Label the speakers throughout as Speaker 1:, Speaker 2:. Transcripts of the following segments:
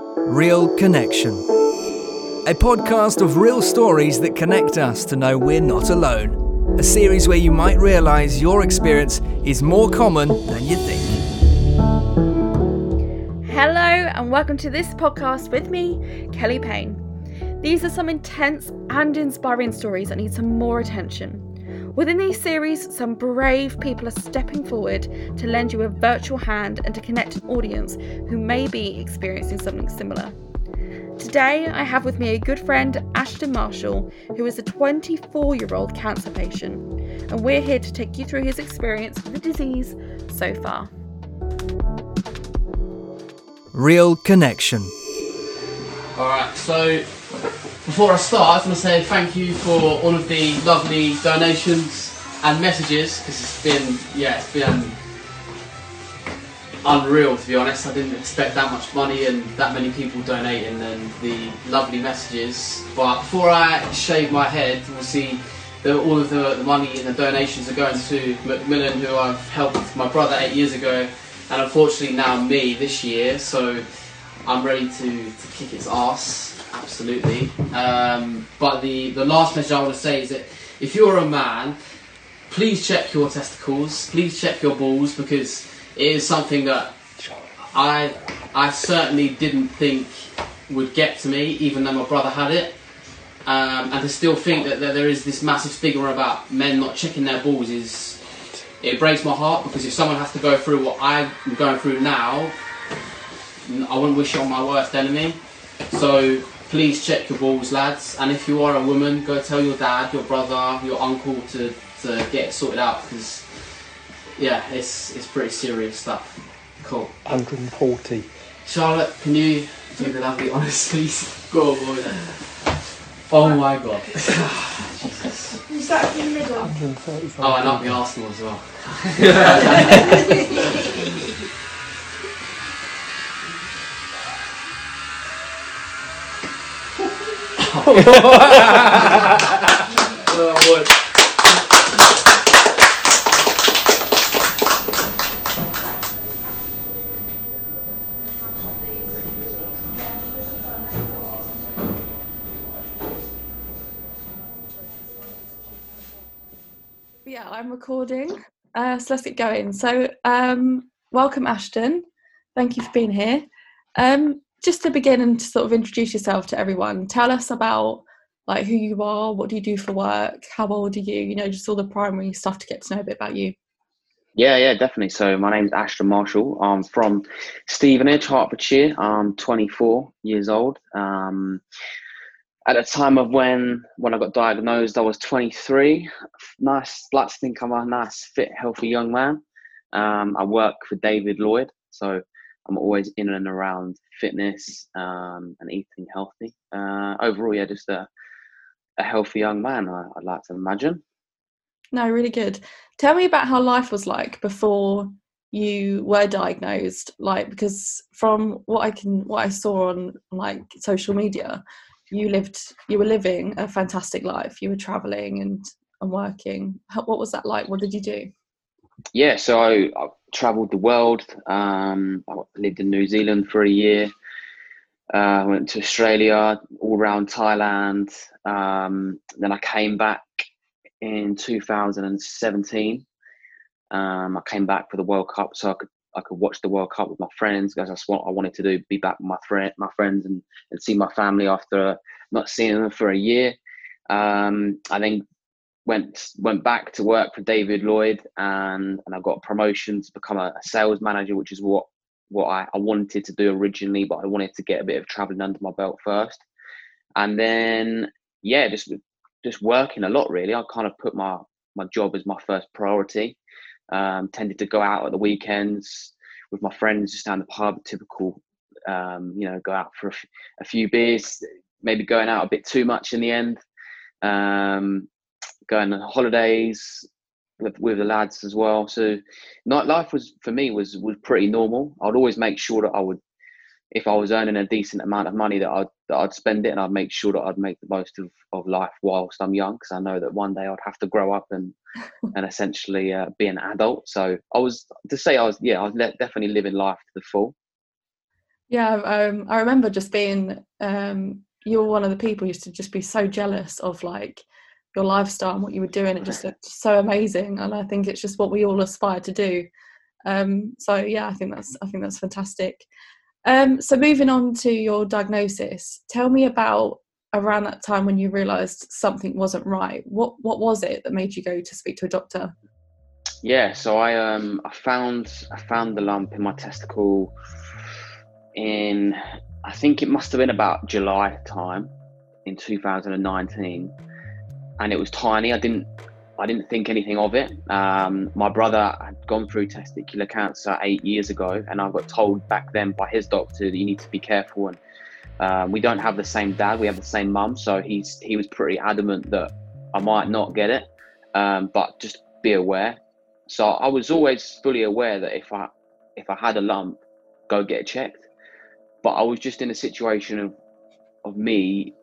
Speaker 1: Real Connection. A podcast of real stories that connect us to know we're not alone. A series where you might realise your experience is more common than you think.
Speaker 2: Hello, and welcome to this podcast with me, Kelly Payne. These are some intense and inspiring stories that need some more attention. Within these series, some brave people are stepping forward to lend you a virtual hand and to connect an audience who may be experiencing something similar. Today, I have with me a good friend, Ashton Marshall, who is a 24 year old cancer patient, and we're here to take you through his experience with the disease so far.
Speaker 1: Real Connection.
Speaker 3: Alright, so before I start, I want to say thank you for all of the lovely donations and messages because it's been, yeah, it's been unreal to be honest. I didn't expect that much money and that many people donating and the lovely messages. But before I shave my head, we'll see that all of the, the money and the donations are going to Macmillan, who I've helped my brother eight years ago, and unfortunately now me this year. So I'm ready to, to kick its ass absolutely. Um, but the, the last message I want to say is that if you're a man, please check your testicles, please check your balls because it is something that I I certainly didn't think would get to me, even though my brother had it. Um, and to still think that, that there is this massive stigma about men not checking their balls is it breaks my heart because if someone has to go through what I'm going through now, I wouldn't wish it on my worst enemy. So please check your balls, lads. And if you are a woman, go tell your dad, your brother, your uncle to, to get it sorted out because, yeah, it's, it's pretty serious stuff. Cool.
Speaker 4: 140.
Speaker 3: Charlotte, can you do the lovely honest, please? Go on, boy. Oh my god. Jesus.
Speaker 5: You start in the middle.
Speaker 4: 135.
Speaker 3: Oh, and up the Arsenal as well.
Speaker 2: Yeah, I'm recording. Uh, so let's get going. So, um, welcome, Ashton. Thank you for being here. Um, just to begin and to sort of introduce yourself to everyone, tell us about like who you are, what do you do for work, how old are you? You know, just all the primary stuff to get to know a bit about you.
Speaker 6: Yeah, yeah, definitely. So my name's Ashton Marshall. I'm from Stevenage, Hertfordshire. I'm 24 years old. Um, at the time of when when I got diagnosed, I was 23. Nice, like to think I'm a nice, fit, healthy young man. Um, I work for David Lloyd, so I'm always in and around fitness um, and eating healthy. Uh, overall, yeah, just a a healthy young man. I, I'd like to imagine.
Speaker 2: No, really good. Tell me about how life was like before you were diagnosed. Like, because from what I can, what I saw on like social media, you lived, you were living a fantastic life. You were traveling and and working. How, what was that like? What did you do?
Speaker 6: Yeah, so I, travelled the world. Um, I lived in New Zealand for a year. Uh, went to Australia, all around Thailand. Um, then I came back in 2017. Um, I came back for the World Cup, so I could I could watch the World Cup with my friends. Because that's what I wanted to do: be back with my friend, my friends, and, and see my family after not seeing them for a year. Um, I then went went back to work for David Lloyd and and I got a promotion to become a, a sales manager, which is what what I, I wanted to do originally, but I wanted to get a bit of traveling under my belt first. And then yeah, just just working a lot really. I kind of put my my job as my first priority. Um, tended to go out at the weekends with my friends just down the pub, typical um, you know, go out for a, f- a few beers, maybe going out a bit too much in the end. Um, going on holidays with, with the lads as well. So nightlife was for me was was pretty normal. I'd always make sure that I would, if I was earning a decent amount of money, that I'd that I'd spend it, and I'd make sure that I'd make the most of, of life whilst I'm young, because I know that one day I'd have to grow up and and essentially uh, be an adult. So I was to say I was yeah I was le- definitely living life to the full.
Speaker 2: Yeah, um, I remember just being. Um, you were one of the people who used to just be so jealous of like your lifestyle and what you were doing. It just looked so amazing, and I think it's just what we all aspire to do. Um, so yeah, I think that's I think that's fantastic. Um, so moving on to your diagnosis, tell me about around that time when you realised something wasn't right. What what was it that made you go to speak to a doctor?
Speaker 6: Yeah, so I um I found I found the lump in my testicle in I think it must have been about July time in 2019, and it was tiny. I didn't I didn't think anything of it. Um, my brother had gone through testicular cancer eight years ago, and I got told back then by his doctor that you need to be careful. And um, we don't have the same dad; we have the same mum, so he's he was pretty adamant that I might not get it, um, but just be aware. So I was always fully aware that if I if I had a lump, go get it checked. But I was just in a situation of of me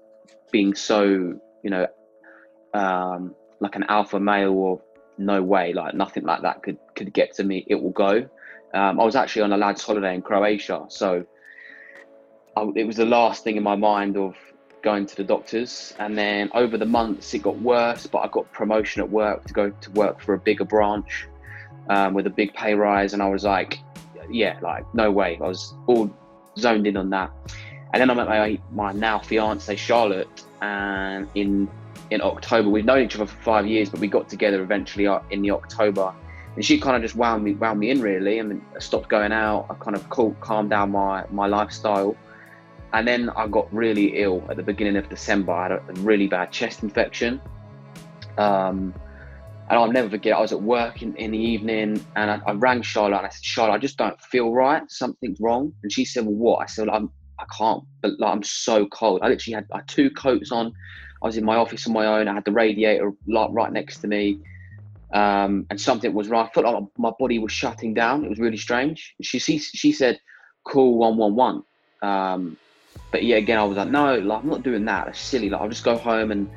Speaker 6: being so you know um, like an alpha male or no way, like nothing like that could could get to me. It will go. Um, I was actually on a lads' holiday in Croatia, so I, it was the last thing in my mind of going to the doctors. And then over the months, it got worse. But I got promotion at work to go to work for a bigger branch um, with a big pay rise, and I was like, yeah, like no way. I was all zoned in on that. And then I met my my now fiance Charlotte, and in in October. We've known each other for five years, but we got together eventually uh, in the October. And she kind of just wound me, wound me in really, and stopped going out. I kind of cool, calmed down my my lifestyle, and then I got really ill at the beginning of December. I had a, really bad chest infection, um, and I'll never forget. I was at work in, in the evening, and I, I rang Charlotte and I said, "Charlotte, I just don't feel right. Something's wrong." And she said, "Well, what?" I said, "I'm I can't, but like I'm so cold. I literally had, had two coats on. I was in my office on my own. I had the radiator like right next to me, um, and something was wrong. I felt like my body was shutting down. It was really strange. She she, she said, "Call one one one." Um, but yeah, again, I was like, "No, like I'm not doing that. That's silly. Like I'll just go home and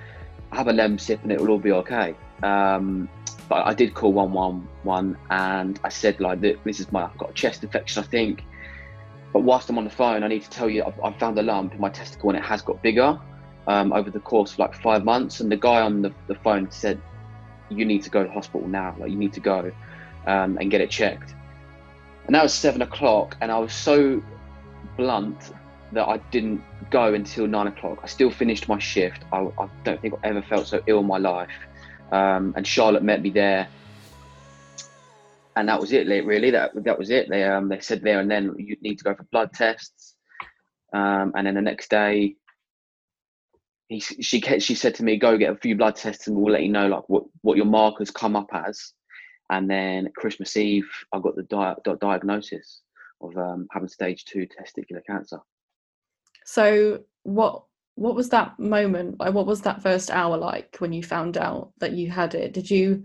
Speaker 6: have a Lemsip, and it will all be okay." Um, but I did call one one one, and I said like, "This is my I've got a chest infection, I think." But whilst I'm on the phone, I need to tell you I've, I've found a lump in my testicle and it has got bigger um, over the course of like five months. And the guy on the, the phone said, You need to go to hospital now. Like, you need to go um, and get it checked. And that was seven o'clock. And I was so blunt that I didn't go until nine o'clock. I still finished my shift. I, I don't think I've ever felt so ill in my life. Um, and Charlotte met me there and that was it. Really, that that was it. They um they said there and then you need to go for blood tests, um, and then the next day, he she she said to me, go get a few blood tests and we'll let you know like what what your markers come up as, and then Christmas Eve I got the di- diagnosis of um, having stage two testicular cancer.
Speaker 2: So what what was that moment? Like, what was that first hour like when you found out that you had it? Did you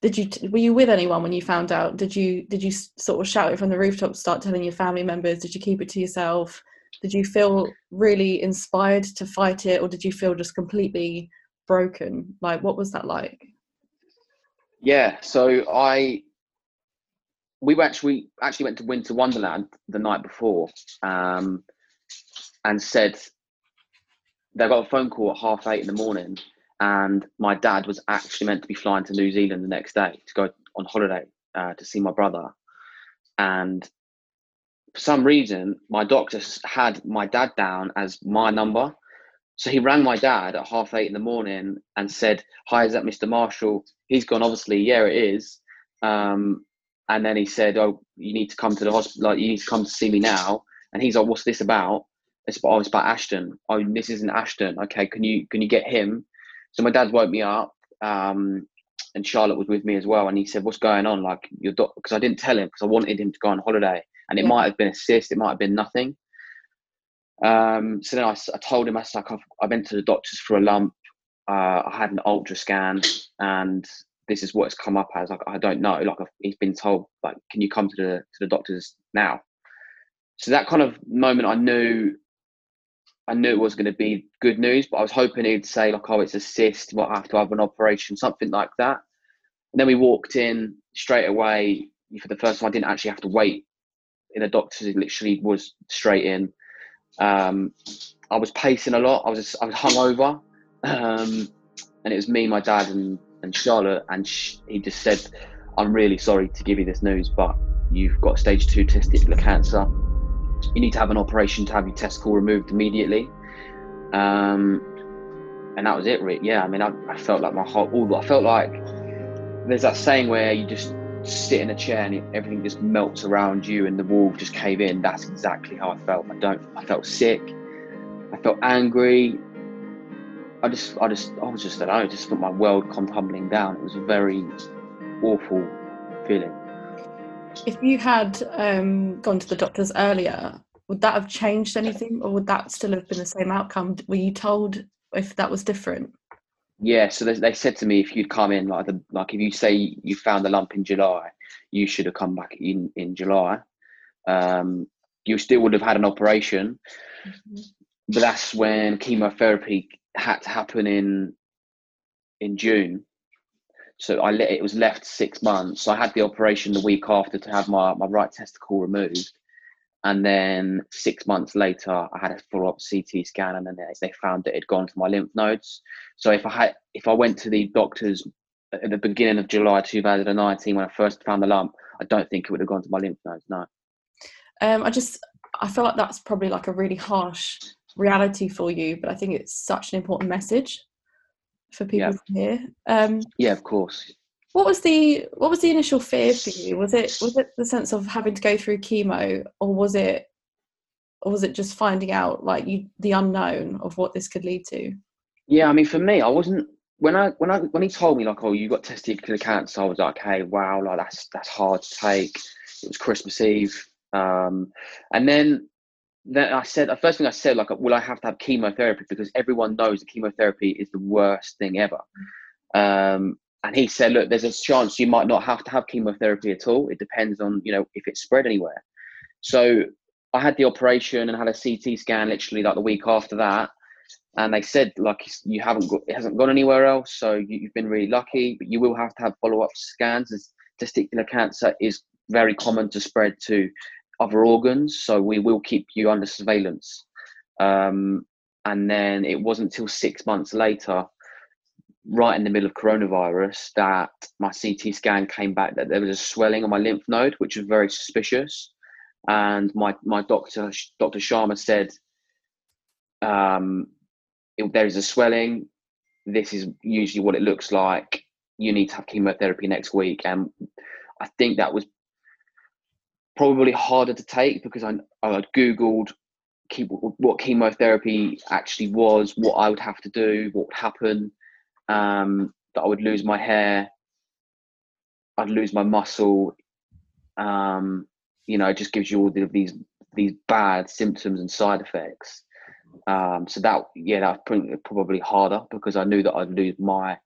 Speaker 2: did you were you with anyone when you found out did you did you sort of shout it from the rooftop start telling your family members did you keep it to yourself did you feel really inspired to fight it or did you feel just completely broken? Like what was that like?
Speaker 6: Yeah so i we actually actually went to winter wonderland the night before um, and said they got a phone call at half eight in the morning and my dad was actually meant to be flying to New Zealand the next day to go on holiday uh, to see my brother, and for some reason my doctor had my dad down as my number. So he rang my dad at half eight in the morning and said, "Hi, is that Mr. Marshall?" He's gone. Obviously, yeah, it is. Um, and then he said, "Oh, you need to come to the hospital. Like, you need to come to see me now." And he's like, "What's this about?" It's about, oh, it's about Ashton. Oh, this isn't Ashton. Okay, can you can you get him? So my dad woke me up, um, and Charlotte was with me as well. And he said, "What's going on?" Like your doctor, because I didn't tell him because I wanted him to go on holiday, and it yeah. might have been a cyst, it might have been nothing. Um, so then I, I told him I was like, I went to the doctors for a lump. Uh, I had an ultra scan, and this is what it's come up as. Like I don't know. Like I've, he's been told, like, can you come to the to the doctors now? So that kind of moment, I knew I knew it was going to be good news, but I was hoping he'd say like, "Oh, it's a cyst. We'll have to have an operation, something like that." And then we walked in straight away. For the first time, I didn't actually have to wait in the doctors. It literally was straight in. Um, I was pacing a lot. I was just, I was hungover, um, and it was me, my dad, and and Charlotte, and sh- he just said, "I'm really sorry to give you this news, but you've got stage two testicular cancer. You need to have an operation to have your testicle removed immediately." Um, and that was it. Yeah, I mean, I, I felt like my heart. all I felt like there's that saying where you just sit in a chair and everything just melts around you and the wall just cave in. That's exactly how I felt. I don't. I felt sick. I felt angry. I just, I just, I was just, I just felt my world come tumbling down. It was a very awful feeling.
Speaker 2: If you had um, gone to the doctors earlier, would that have changed anything, or would that still have been the same outcome? Were you told if that was different?
Speaker 6: Yeah, so they, they said to me, if you'd come in like the like if you say you found the lump in July, you should have come back in in July. Um, you still would have had an operation,
Speaker 2: Mm-hmm.
Speaker 6: but that's when chemotherapy had to happen in in June. So I let it was left six months. So I had the operation the week after to have my, my right testicle removed. And then six months later, I had a follow up CT scan, and then they- they found that it had gone to my lymph nodes. So if I had, if I went to the doctors at the beginning of July 2019 when I first found the lump, I don't think it would have gone to my lymph nodes. No.
Speaker 2: Um, I just I feel like that's probably like a really harsh reality for you, but I think it's such an important message for people
Speaker 6: Yeah.
Speaker 2: to hear. Um,
Speaker 6: Yeah, of course.
Speaker 2: What was the what was the initial fear for you? Was it was it the sense of having to go through chemo, or was it or was it just finding out like you the unknown of what this could lead to?
Speaker 6: Yeah, I mean, for me, I wasn't when I when I when he told me like, oh, you got testicular cancer, I was like, hey, wow, like that's that's hard to take. It was Christmas Eve, um, and then then I said the first thing I said like, will I have to have chemotherapy because everyone knows that chemotherapy is the worst thing ever. Um, and he said, look, there's a chance you might not have to have chemotherapy at all. It depends on you know if it's spread anywhere. So I had the operation and had a CT scan literally like the week after that and they said like you haven't got it hasn't gone anywhere else so you, have been really lucky but you will have to have follow-up scans as testicular cancer is very common to spread to other organs so we will keep you under surveillance um, and then it wasn't until six months later right in the middle of coronavirus that my ct scan came back that there was a swelling on my lymph node which was very suspicious and my my doctor dr sharma said um, there is a swelling, this is usually what it looks like. You need to have chemotherapy next week. And I think that was probably harder to take because I, I Googled what chemotherapy actually was, what I would have to do, what would happen, um, that I would lose my hair, I'd lose my muscle. Um, you know, it just gives you all the, these these bad symptoms and side effects. Um, so that yeah, that was probably harder because I knew that I'd lose my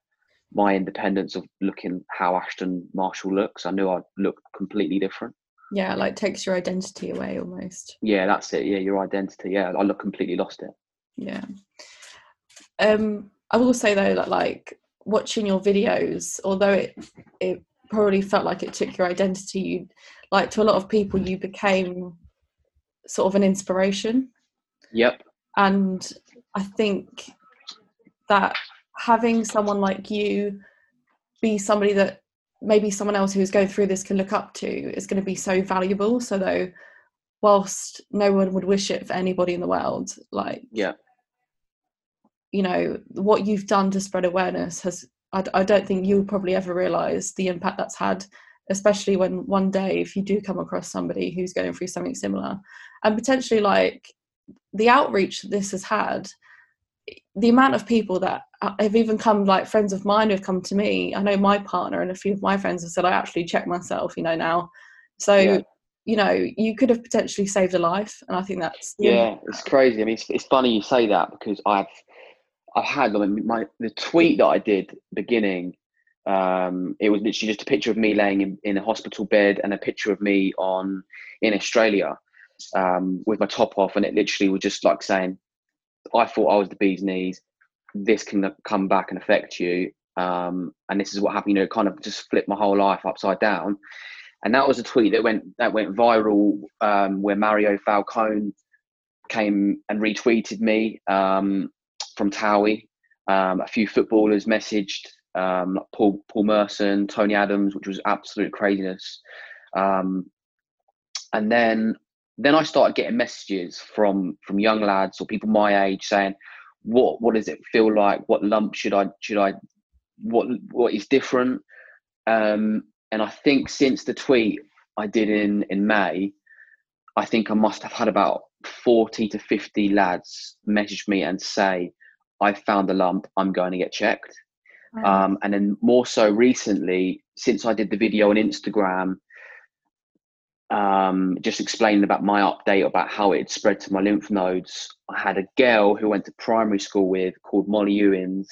Speaker 6: my independence of looking how Ashton Marshall looks. I knew I'd look completely different.
Speaker 2: Yeah, like takes your identity away almost.
Speaker 6: Yeah, that's it. Yeah, your identity. Yeah, I look completely lost it.
Speaker 2: Yeah. Um, I will say though that like watching your videos, although it it probably felt like it took your identity, you like to a lot of people you became sort of an inspiration.
Speaker 6: Yep.
Speaker 2: And I think that having someone like you be somebody that maybe someone else who's going through this can look up to is going to be so valuable. So though, whilst no one would wish it for anybody in the world, like
Speaker 6: yeah,
Speaker 2: you know what you've done to spread awareness has. I, I don't think you'll probably ever realize the impact that's had, especially when one day if you do come across somebody who's going through something similar, and potentially like the outreach this has had the amount of people that uh, have even come like friends of mine who've come to me i know my partner and a few of my friends have said i actually check myself you know now so yeah. you know you could have potentially saved a life and i think that's
Speaker 6: yeah it's crazy i mean it's, it's funny you say that because i've i've had my the tweet that i did beginning um, it was literally just a picture of me laying in, in a hospital bed and a picture of me on in australia um, with my top off, and it literally was just like saying, "I thought I was the bee's knees. This can come back and affect you, um, and this is what happened." You know, kind of just flipped my whole life upside down. and that was a tweet that went that went viral um, where Mario Falcone came and retweeted me um, from Towie. Um, a few footballers messaged um, like Paul Paul Merson, Tony Adams, which was absolute craziness. Um, and then then I started getting messages from from young lads or people my age saying, "What what does it feel like? What lump should I should I what what is different?" Um, and I think since the tweet I did in in May, I think I must have had about forty to fifty lads message me and say, "I found a lump. I'm going to get checked." Um, and then more so recently, since I did the video on Instagram, um, just explaining about my update about how it had spread to my lymph nodes. I had a girl who went to primary school with called Molly Ewins,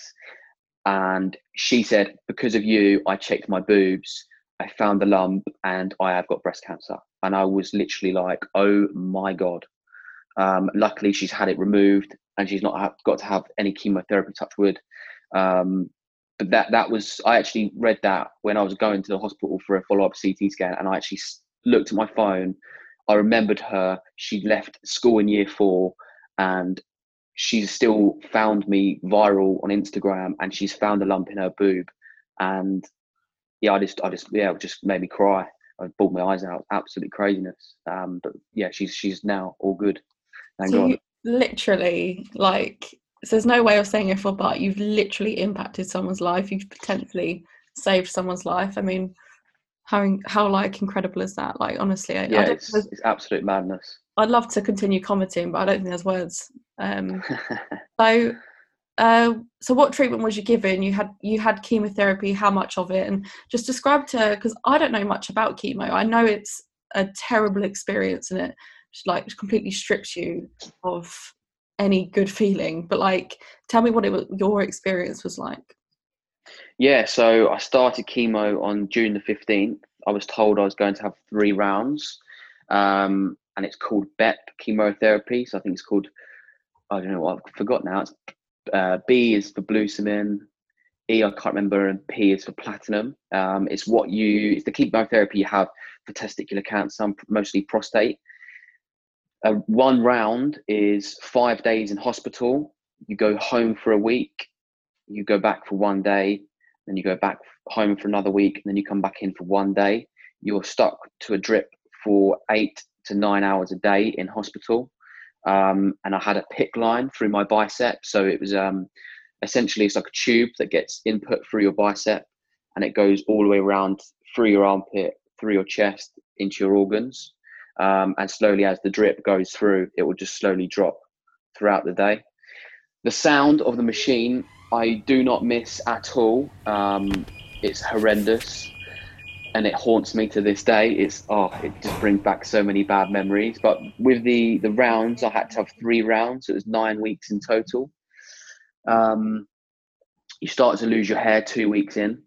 Speaker 6: and she said, Because of you, I checked my boobs, I found the lump, and I have got breast cancer. And I was literally like, Oh my God. Um, luckily, she's had it removed and she's not got to have any chemotherapy, touch wood. Um, but that that was I actually read that when I was going to the hospital for a follow up CT scan, and I actually looked at my phone. I remembered her. She left school in year four, and she's still found me viral on Instagram, and she's found a lump in her boob, and yeah, I just I just yeah, it just made me cry. I bawled my eyes out. Absolutely craziness. Um, but yeah, she's she's now all good. Thank
Speaker 2: so
Speaker 6: God.
Speaker 2: you literally like so there's no way of saying if or but you've literally impacted someone's life. You've potentially saved someone's life. I mean how how like incredible is that? Like honestly I,
Speaker 6: yeah,
Speaker 2: I
Speaker 6: it's, it's absolute madness.
Speaker 2: i'd love to continue commenting but i don't think there's words. Um so uh so what treatment was you given? You had you had chemotherapy how much of it? And just describe to because i don't know much about chemo. I know it's a terrible experience and it like completely strips you of any good feeling but like tell me what it was your experience was like
Speaker 6: Yeah, so I started chemo on June the 15th. I was told I was going to have three rounds, um, and it's called BEP chemotherapy. So I think it's called, I don't know what, I forgot now. It's, uh, B is for bleomycin, E I can't remember, and P is for platinum. Um, it's what you, it's the chemotherapy you have for testicular cancer, mostly prostate. Uh, one round is five days in hospital. You go home for a week, you go back for one day, then you go back home for another week, and then you come back in for one day. You're stuck to a drip for eight to nine hours a day in hospital. Um, and I had a PICC line through my bicep. So it was um, essentially it's like a tube that gets input through your bicep and it goes all the way around through your armpit, through your chest, into your organs. Um, and slowly, as the drip goes through, it will just slowly drop throughout the day. The sound of the machine, I do not miss at all. Um, it's horrendous and it haunts me to this day. It's oh, it just brings back so many bad memories. But with the the rounds, I had to have three rounds. So it was nine weeks in total. Um, you start to lose your hair two weeks in.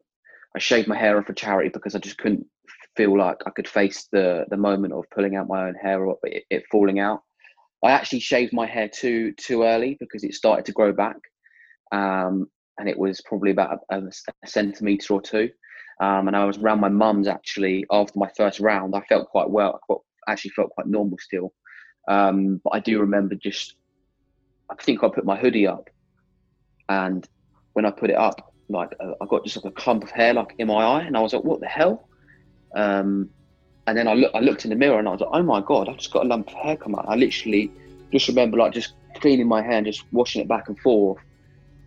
Speaker 6: I shaved my hair off for charity because I just couldn't feel like I could face the the moment of pulling out my own hair or it, it falling out. I actually shaved my hair too too early because it started to grow back, um, and it was probably about a, a centimeter or two. Um, and I was around my mum's actually after my first round. I felt quite well. I actually felt quite normal still. Um, but I do remember just, I think I put my hoodie up, and when I put it up, like uh, I got just like a clump of hair like in my eye, and I was like, "What the hell?" Um, and then I look, I looked in the mirror, and I was like, "Oh my god, I've just got a lump of hair come out." I literally just remember like just cleaning my hair and just washing it back and forth,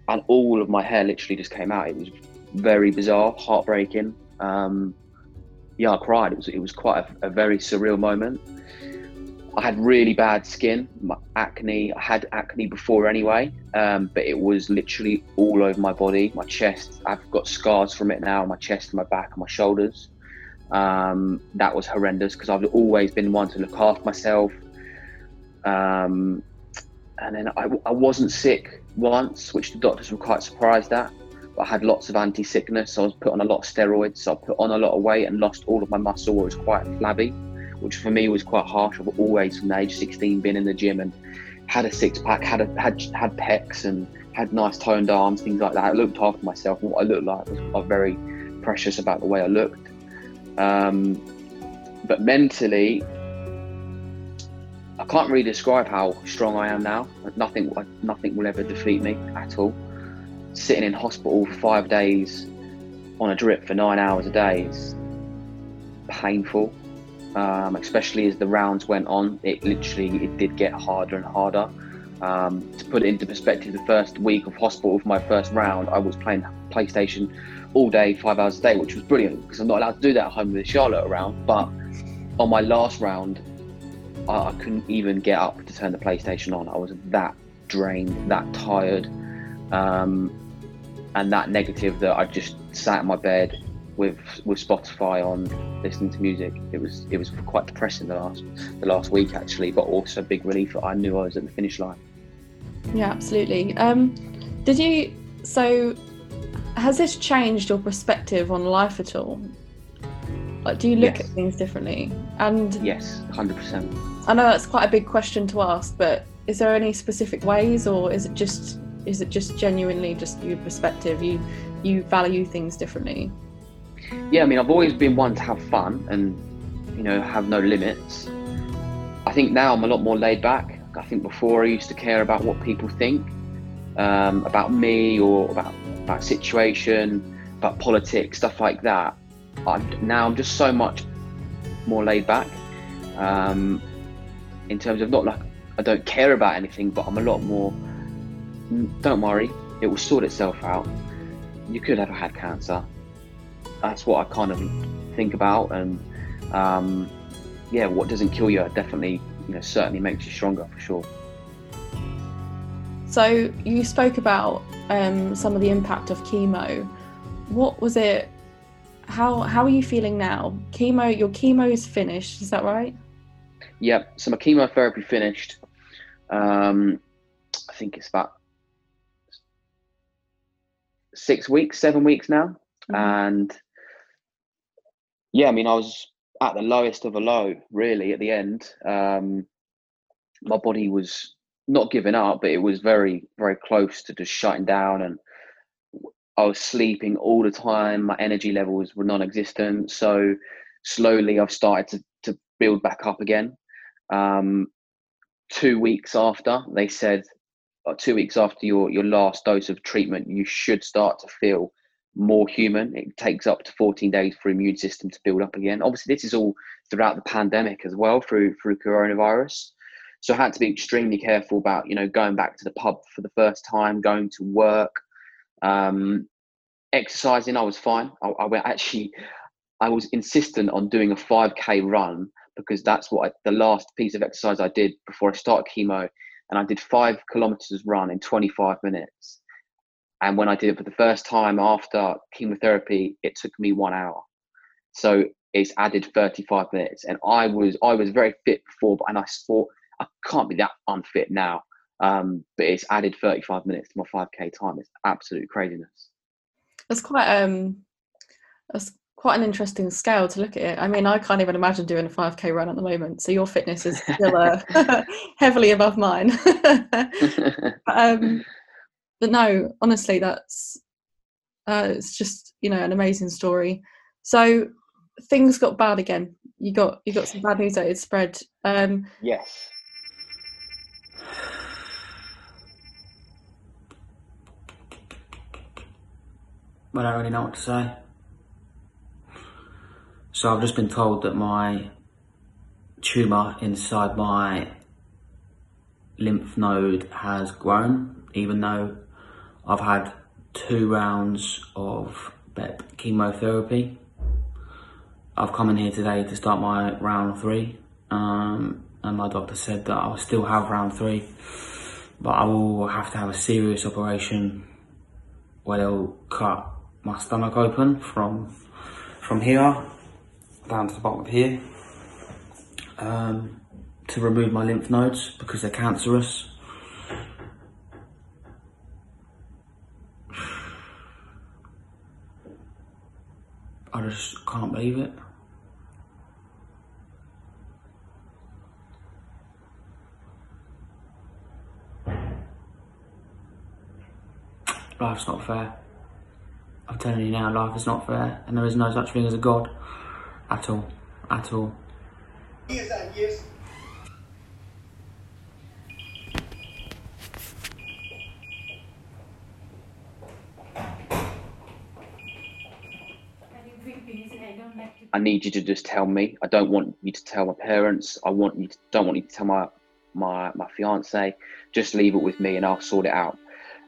Speaker 6: and all of my hair literally just came out. It was very bizarre, heartbreaking. Um, yeah, I cried. It was it was quite a, a, very surreal moment. I had really bad skin, my acne. I had acne before anyway, um, but it was literally all over my body, my chest. I've got scars from it now, my chest, my back, my shoulders. Um, that was horrendous because I've always been one to look after myself. Um, and then I, I wasn't sick once, which the doctors were quite surprised at. But I had lots of anti-sickness. So I was put on a lot of steroids. So I put on a lot of weight and lost all of my muscle. I was quite flabby, which for me was quite harsh. I've always, from the age 16, been in the gym and had a six pack, had a, had had pecs and had nice toned arms, things like that. I looked after myself. What I looked like was, was very precious about the way I looked. Um, but mentally, I can't really describe how strong I am now. Nothing, nothing will ever defeat me at all. Sitting in hospital for five days on a drip for nine hours a day is painful, um, especially as the rounds went on. It literally it did get harder and harder. Um, to put it into perspective, the first week of hospital for my first round, I was playing PlayStation all day, five hours a day, which was brilliant because I'm not allowed to do that at home with Charlotte around. But on my last round, I, I couldn't even get up to turn the PlayStation on. I was that drained, that tired, um, and that negative that I just sat in my bed with with Spotify on, listening to music. It was it was quite depressing the last the last week actually, but also a big relief. That I knew I was at the finish line.
Speaker 2: Yeah, absolutely. Um, did you so? Has this changed your perspective on life at all? Like, do you look
Speaker 6: Yes.
Speaker 2: at things differently? And
Speaker 6: Yes, hundred percent.
Speaker 2: I know that's quite a big question to ask, but is there any specific ways, or is it just is it just genuinely just your perspective? You you value things differently.
Speaker 6: Yeah, I mean, I've always been one to have fun and you know have no limits. I think now I'm a lot more laid back. I think before I used to care about what people think um, about me or about about situation, about politics, stuff like that. I'm, now I'm just so much more laid back um, in terms of not like I don't care about anything, but I'm a lot more. "Mm, Don't worry, it will sort itself out. You could have had cancer. That's what I kind of think about, and um, yeah, what doesn't kill you definitely, you know, certainly makes you stronger for sure.
Speaker 2: So you spoke about um, some of the impact of chemo. What was it? How how are you feeling now? Chemo, your chemo is finished. Is that right?
Speaker 6: Yep. So my chemotherapy finished. Um, I think it's about six weeks, seven weeks now,
Speaker 2: Mhm.
Speaker 6: and yeah, I mean, I was at the lowest of a low, really, at the end. Um, my body was not giving up, but it was very, very close to just shutting down, and I was sleeping all the time. My energy levels were non-existent. So slowly, I've started to to build back up again. Um, two weeks after, they said, uh, two weeks after your your last dose of treatment, you should start to feel more human. It takes up to 14 days for immune system to build up again. Obviously, this is all throughout the pandemic as well through through coronavirus. So I had to be extremely careful about you know going back to the pub for the first time, going to work, um, exercising. I was fine. I, I went actually. I was insistent on doing a 5k run because that's what I, the last piece of exercise I did before I started chemo, and I did five kilometers run in 25 minutes. And when I did it for the first time after chemotherapy, it took me one hour. So it's added 35 minutes, and I was I was very fit before, but and I thought I can't be that unfit now. Um, but it's added 35 minutes to my 5k time. It's absolute craziness.
Speaker 2: That's quite um, that's quite an interesting scale to look at it. I mean, I can't even imagine doing a 5k run at the moment. So your fitness is still uh, heavily above mine. um, but no, honestly, that's uh, it's just you know an amazing story. So things got bad again. You got you got some bad news that had spread. Um,
Speaker 6: yes.
Speaker 5: I don't really know what to say. So I've just been told that my tumour inside my lymph node has grown, even though I've had two rounds of BEP chemotherapy. I've come in here today to start my round three, um, and my doctor said that I'll still have round three, but I will have to have a serious operation where they'll cut my stomach open from from here down to the bottom of here um, to remove my lymph nodes because they're cancerous. I just can't believe it. Life's not fair. Telling you now, life is not fair, and there is no such thing as a God at all, at all.
Speaker 7: Yes, yes.
Speaker 6: I need you to just tell me. I don't want you to tell my parents. I want you to, don't want you to tell my my my fiance. Just leave it with me, and I'll sort it out.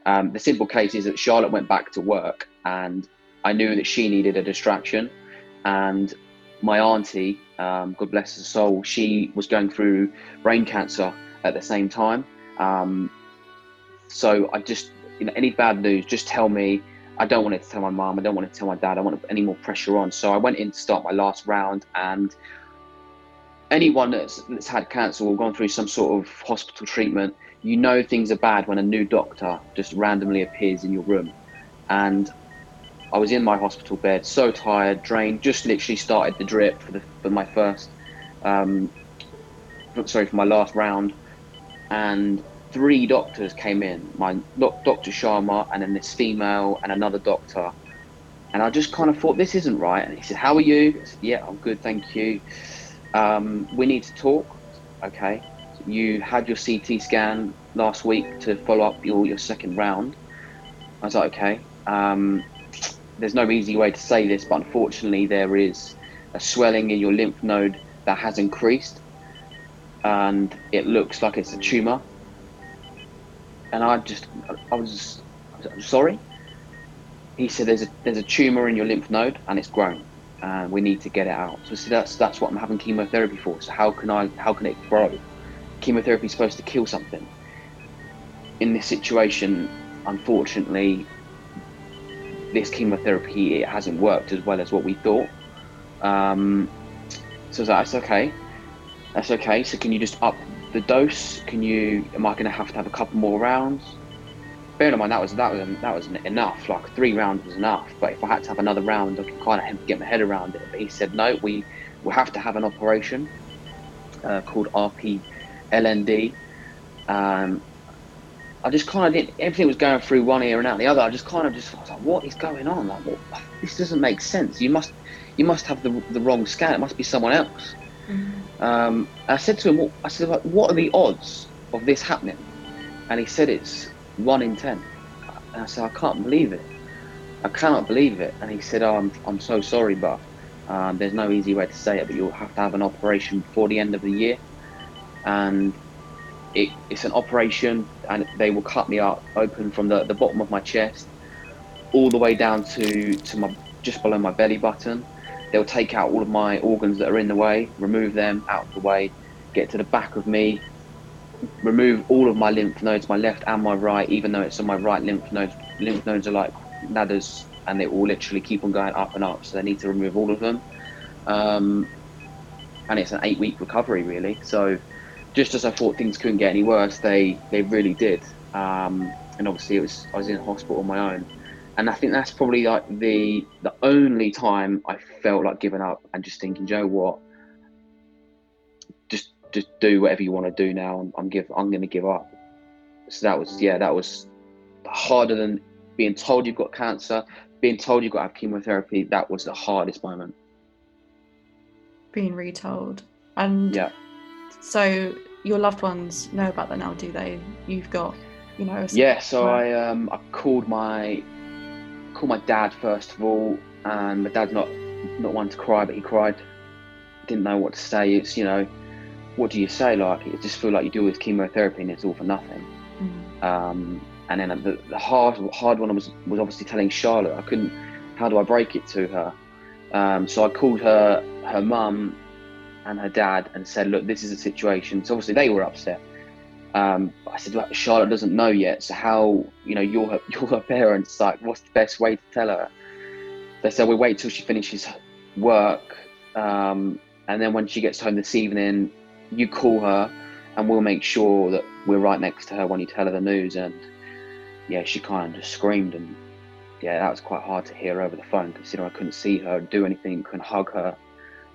Speaker 6: Um, the simple case is that Charlotte went back to work, and I knew that she needed a distraction. And my auntie, um, God bless her soul, she was going through brain cancer at the same time. Um, so I just, you know, any bad news, just tell me. I don't want to tell my mom. I don't want to tell my dad. I want any more pressure on. So I went in to start my last round, and anyone that's, that's had cancer or gone through some sort of hospital treatment, you know things are bad when a new doctor just randomly appears in your room. And I was in my hospital bed, so tired, drained, just literally started the drip for, the, for my first, um, sorry, for my last round. And three doctors came in my Dr. Sharma, and then this female, and another doctor. And I just kind of thought, this isn't right. And he said, How are you? I said, Yeah, I'm good, thank you. Um, we need to talk. Okay. You had your CT scan last week to follow up your, your second round. I was like, Okay. Um, there's no easy way to say this, but unfortunately, there is a swelling in your lymph node that has increased and it looks like it's a tumor and I just I was, just I was sorry. He said there's a there's a tumor in your lymph node and it's grown, and we need to get it out. So see, that's that's what I'm having chemotherapy for. So how can I how can it grow? Chemotherapy is supposed to kill something. In this situation, unfortunately, this chemotherapy it hasn't worked as well as what we thought. Um, so that's okay. That's okay. So can you just up the dose? Can you? Am I going to have to have a couple more rounds? Bear in mind that was that was that was enough. Like three rounds was enough. But if I had to have another round, I could kind of get my head around it. But he said no. We will have to have an operation uh, called RP-LND. Um, I just kind of didn't. everything was going through one ear and out the other. I just kind of just was like, what is going on? Like, what, this doesn't make sense. You must you must have the the wrong scan. It must be someone else. Mm-hmm. Um, I said to him, I said, what are the odds of this happening? And he said it's one in ten. And I said, I can't believe it. I cannot believe it. And he said, oh, I'm, I'm so sorry, but um, there's no easy way to say it, but you'll have to have an operation before the end of the year. And it, it's an operation, and they will cut me up open from the, the bottom of my chest all the way down to, to my just below my belly button They'll take out all of my organs that are in the way, remove them out of the way, get to the back of me, remove all of my lymph nodes, my left and my right, even though it's on my right lymph nodes. Lymph nodes are like ladders and they will literally keep on going up and up, so they need to remove all of them. Um, and it's an eight week recovery, really. So, just as I thought things couldn't get any worse, they, they really did. Um, and obviously, it was I was in hospital on my own and I think that's probably like the the only time I felt like giving up and just thinking, Joe, what? Just just do whatever you want to do now. I'm, I'm give I'm going to give up. So that was yeah, that was harder than being told you've got cancer, being told you've got to have chemotherapy. That was the hardest moment.
Speaker 2: Being retold, and
Speaker 6: yeah.
Speaker 2: So your loved ones know about that now, do they? You've got, you know.
Speaker 6: Yeah. So I um I called my called my dad first of all, and my dad's not not one to cry, but he cried. Didn't know what to say. It's you know, what do you say? Like it just feel like you do with chemotherapy and it's all for nothing. Mm. Um, and then the, the, hard hard one was was obviously telling Charlotte. I couldn't. How do I break it to her? Um, so I called her her mum and her dad and said, look, this is a situation. So obviously they were upset. Um, I said, like, Charlotte doesn't know yet, so how, you know, you're her, you're her parents, like, what's the best way to tell her? They said, we wait till she finishes work, um, and then when she gets home this evening, you call her, and we'll make sure that we're right next to her when you tell her the news. And yeah, she kind of just screamed, and yeah, that was quite hard to hear over the phone, considering I couldn't see her, do anything, couldn't hug her.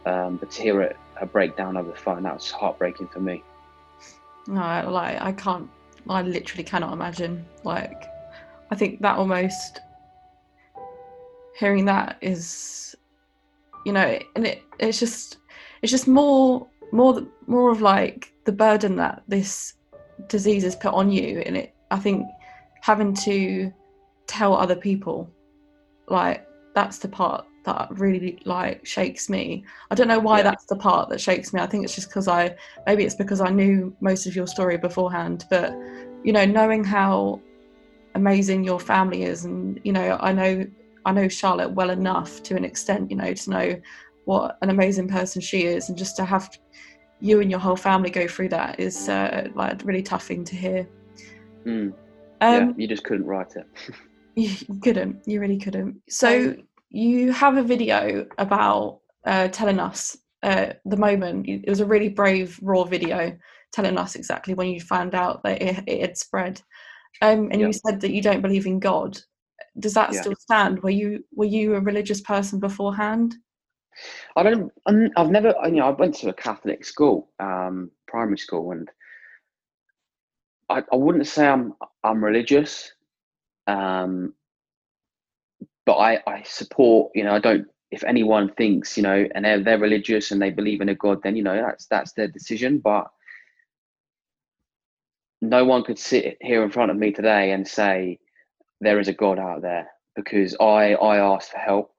Speaker 6: Um, but to hear it, her breakdown over the phone, that was heartbreaking for me.
Speaker 2: No, like I can't. I literally cannot imagine. Like, I think that almost hearing that is, you know, and it it's just it's just more more more of like the burden that this disease has put on you and it i think having to tell other people like that's the part that really like shakes me. I don't know why
Speaker 6: Yeah.
Speaker 2: that's the part that shakes me. I think it's just because i maybe it's because i knew most of your story beforehand but you know knowing how amazing your family is and you know i know i know charlotte well enough to an extent you know to know what an amazing person she is and just to have you and your whole family go through that is uh, like a really tough thing to hear.
Speaker 6: Mm,
Speaker 2: um
Speaker 6: yeah, you just couldn't write it.
Speaker 2: you couldn't. You really couldn't. So you have a video about uh, telling us uh, the moment it was a really brave raw video telling us exactly when you found out that it, it had spread um, and
Speaker 6: Yeah.
Speaker 2: you said that you don't believe in god does that
Speaker 6: Yeah.
Speaker 2: still stand were you were you a religious person beforehand
Speaker 6: I don't. I'm- I've never. I- You know, I went to a Catholic school, um, primary school, and I, I wouldn't say I'm I'm religious, um, but I I support. You know, I don't. If anyone thinks, you know, and they're they're religious and they believe in a God, then you know that's that's their decision. But no one could sit here in front of me today and say there is a God out there because I I asked for help.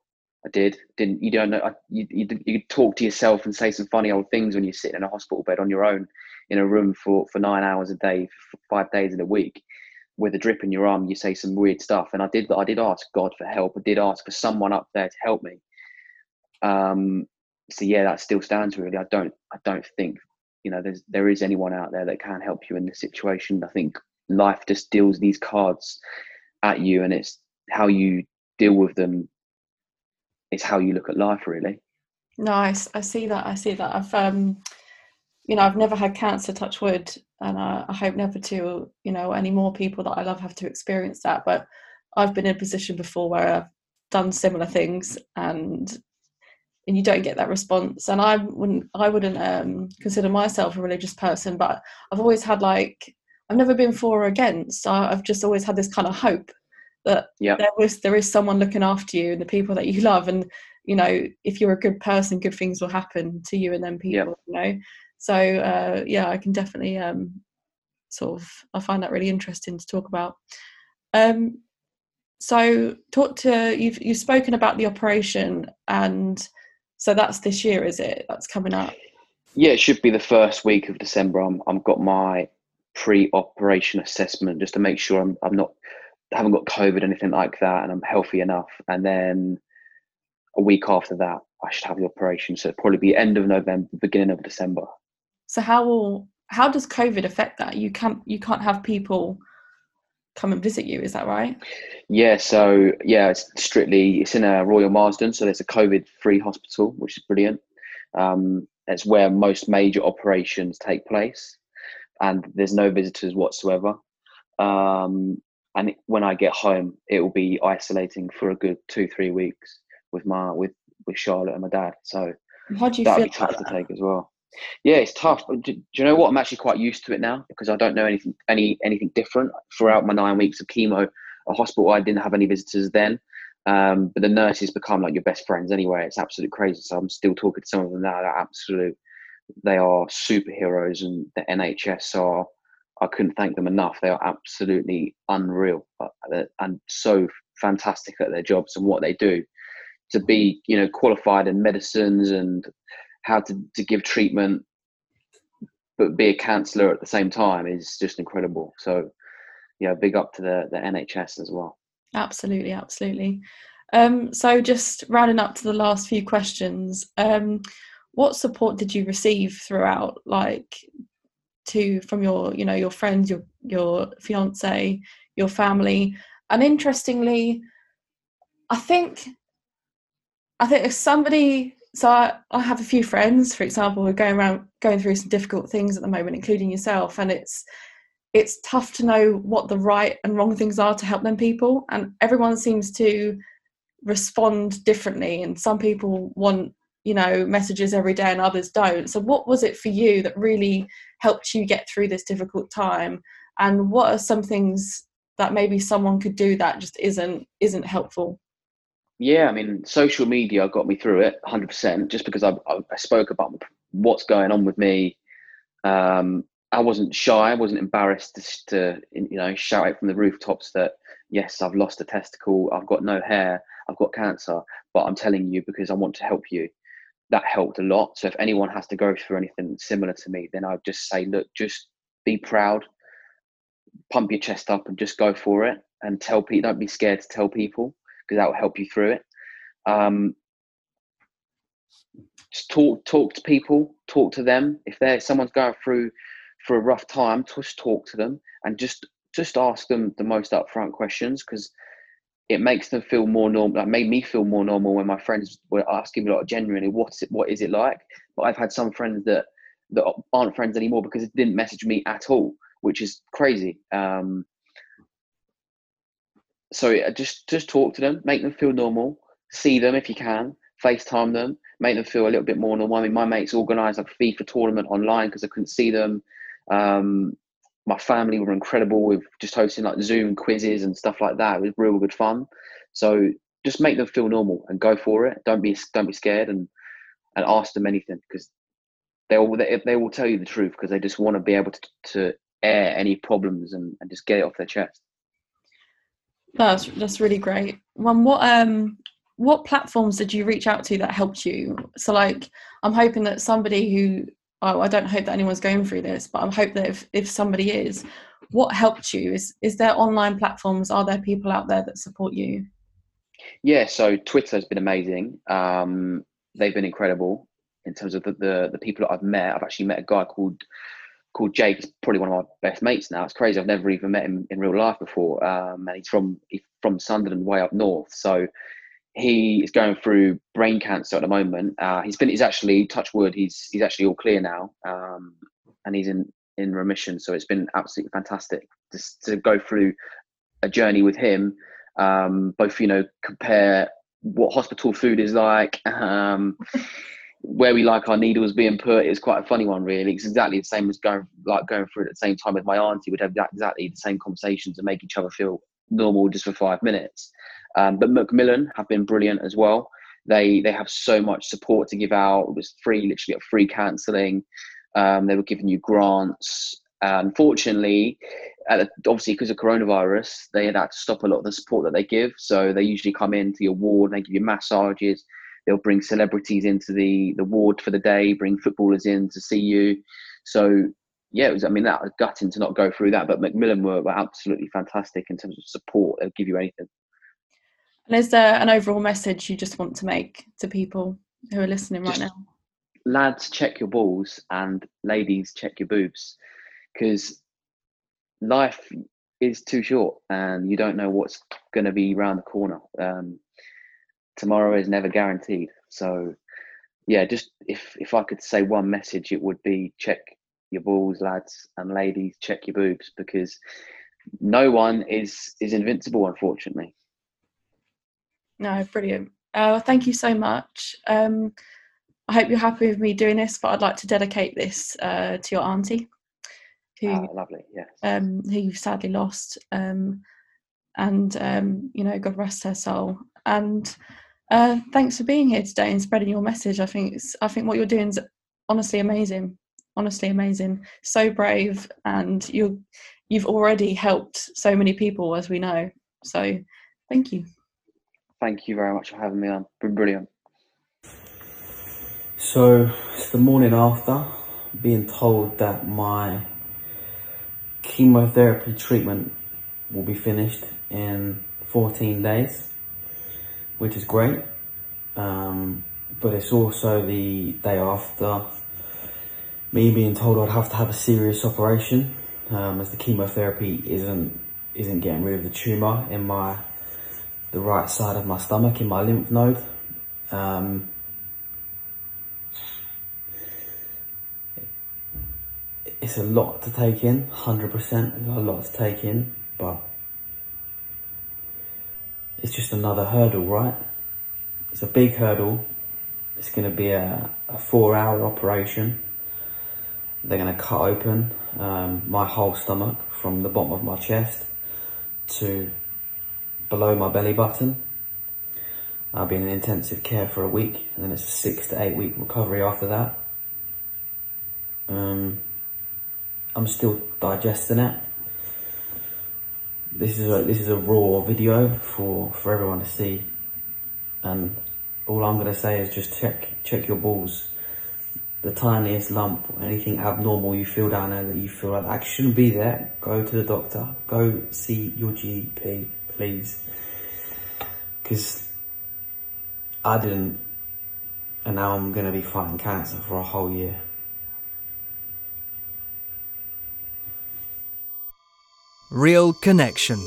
Speaker 6: I did. Didn't you don't know? You, you you talk to yourself and say some funny old things when you're sitting in a hospital bed on your own in a room for for nine hours a day, five days in a week, with a drip in your arm. You say some weird stuff, and I did. I did ask God for help. I did ask for someone up there to help me. Um. So yeah, that still stands. Really, I don't. I don't think you know there's there is anyone out there that can help you in this situation. I think life just deals these cards at you, and it's how you deal with them It's how you look at life really
Speaker 2: Nice. I see that. I see that. I've, um, you know, I've never had cancer, touch wood, and I, I hope never to. You know, any more people that I love have to experience that. But I've been in a position before where I've done similar things, and and you don't get that response. And I wouldn't, I wouldn't um, consider myself a religious person, but I've always had like, I've never been for or against. I, I've just always had this kind of hope that
Speaker 6: Yeah.
Speaker 2: there was there is someone looking after you and the people that you love and you know if you're a good person good things will happen to you and then people you know so uh yeah i can definitely um sort of i find that really interesting to talk about. Um so talk to you've you've spoken about the operation and so that's this year is it? That's coming up.
Speaker 6: Yeah it should be the first week of december. I'm i've got my pre-operation assessment just to make sure i'm, I'm not haven't got covid anything like that and i'm healthy enough. And then a week after that i should have the operation. So it'll probably be end of november beginning of december
Speaker 2: so how will how does covid affect that you can't you can't have people come and visit you is that right
Speaker 6: Yeah, so yeah, it's strictly it's in a Royal Marsden, so there's a COVID-free hospital, which is brilliant. Um, it's where most major operations take place, and there's no visitors whatsoever. Um, and when I get home, it will be isolating for a good two, three weeks with my with with Charlotte and my dad. So
Speaker 2: how do you feel
Speaker 6: be tough to take as well. Yeah, it's tough. Do, do you know what? I'm actually quite used to it now because I don't know anything any anything different throughout my nine weeks of chemo. A hospital, I didn't have any visitors then, um, but the nurses become like your best friends anyway. It's absolute crazy. So I'm still talking to some of them now. They're absolute. They are superheroes, and the NHS are. I couldn't thank them enough. They are absolutely unreal and so fantastic at their jobs and what they do. To be, you know, qualified in medicines and how to, to give treatment but be a counsellor at the same time is just incredible. So yeah big up to the, the nhs as well.
Speaker 2: Absolutely, absolutely. Um, so, just rounding up to the last few questions, um, what support did you receive throughout, like, to from your, you know, your friends, your your fiance, your family, and interestingly, I think, I think if somebody, so I, I have a few friends, for example, who are going around going through some difficult things at the moment, including yourself, and it's it's tough to know what the right and wrong things are to help them people and everyone seems to respond differently and some people want you know messages every day and others don't. So what was it for you that really helped you get through this difficult time? And what are some things that maybe someone could do that just isn't isn't helpful
Speaker 6: yeah i mean social media got me through it 100% just because i, I, I spoke about what's going on with me. Um, I wasn't shy. I wasn't embarrassed to, you know shout out from the rooftops that yes, I've lost a testicle. I've got no hair. I've got cancer. But I'm telling you because I want to help you. That helped a lot. So if anyone has to go through anything similar to me, then I'd just say, look, just be proud, pump your chest up, and just go for it. And tell people. Don't be scared to tell people because that will help you through it. Um, just talk talk to people, talk to them. If there's someone's going through for a rough time, just talk to them and just just ask them the most upfront questions because it makes them feel more normal. That made me feel more normal when my friends were asking me like genuinely, what's it, what is it like? But I've had some friends that that aren't friends anymore because it didn't message me at all, which is crazy. Um, so just just talk to them, make them feel normal, see them if you can, FaceTime them, make them feel a little bit more normal. I mean, my mates organised like a FIFA tournament online because I couldn't see them. Um, my family were incredible with just hosting like Zoom quizzes and stuff like that. It was real good fun. So just make them feel normal and go for it. Don't be don't be scared and and ask them anything because they will they, they will tell you the truth because they just want to be able to, to air any problems and, and just get it off their chest.
Speaker 2: That's that's really great. One, what um what platforms did you reach out to that helped you? So like I'm hoping that somebody who oh, I don't hope that anyone's going through this, but I hope that if, if somebody is, what helped you? Is is there online platforms? Are there people out there that support you?
Speaker 6: Yeah, so Twitter has been amazing. Um, they've been incredible in terms of the, the, the people that I've met. I've actually met a guy called called Jake. He's probably one of my best mates now. It's crazy. I've never even met him in real life before. Um, and he's from he's from Sunderland, way up north. So he is going through brain cancer at the moment. Uh, he's been he's actually touch wood. He's he's actually all clear now, um, and he's in in remission. So it's been absolutely fantastic just to go through a journey with him. Um, both you know compare what hospital food is like. Um, where we like our needles being put is quite a funny one, really. It's exactly the same as going like going through it at the same time with my auntie. We'd have exactly the same conversations and make each other feel normal just for five minutes. Um, but Macmillan have been brilliant as well. They they have so much support to give out. It was free, literally a free counselling. Um, they were giving you grants. unfortunately, the, obviously because of coronavirus, they had to stop a lot of the support that they give. So they usually come into your ward, and they give you massages. They'll bring celebrities into the the ward for the day, bring footballers in to see you. So yeah, it was. I mean, that was gutting to not go through that, but Macmillan were, were absolutely fantastic in terms of support. They'll give you anything.
Speaker 2: And is there an overall message you just want to make to people who are listening just, right now?
Speaker 6: Lads, check your balls, and ladies, check your boobs, because life is too short, and you don't know what's going to be around the corner. Um, tomorrow is never guaranteed. So, yeah, just if if I could say one message, it would be check your balls, lads and ladies, check your boobs, because no one is is invincible, unfortunately.
Speaker 2: No, brilliant. Uh, thank you so much. Um, I hope you're happy with me doing this, but I'd like to dedicate this uh, to your auntie,
Speaker 6: who oh, lovely, yes,
Speaker 2: um, who you've sadly lost, um, and um, you know, God rest her soul. And uh, thanks for being here today and spreading your message. I think it's, I think what you're doing is honestly amazing, honestly amazing. So brave, and you you've already helped so many people, as we know. So, thank you
Speaker 6: thank you very much for having me on. Been brilliant.
Speaker 5: So it's the morning after being told that my chemotherapy treatment will be finished in 14 days, which is great. Um, but it's also the day after me being told I'd have to have a serious operation um, as the chemotherapy isn't isn't getting rid of the tumor in my the right side of my stomach in my lymph node. Um, it's a lot to take in, 100%, it's a lot to take in, but it's just another hurdle, right? It's a big hurdle. It's going to be a, a four hour operation. They're going to cut open um, my whole stomach from the bottom of my chest to below my belly button. I'll be in intensive care for a week and then it's a six to eight week recovery after that.
Speaker 6: Um, I'm still digesting it. This is a this is a raw video for for everyone to see, and all I'm gonna say is just check check your balls. The tiniest lump, or anything abnormal you feel down there that you feel like that shouldn't be there, go to the doctor. Go see your GP, please. Because I didn't, and now I'm gonna be fighting cancer for a whole year.
Speaker 1: Real connection.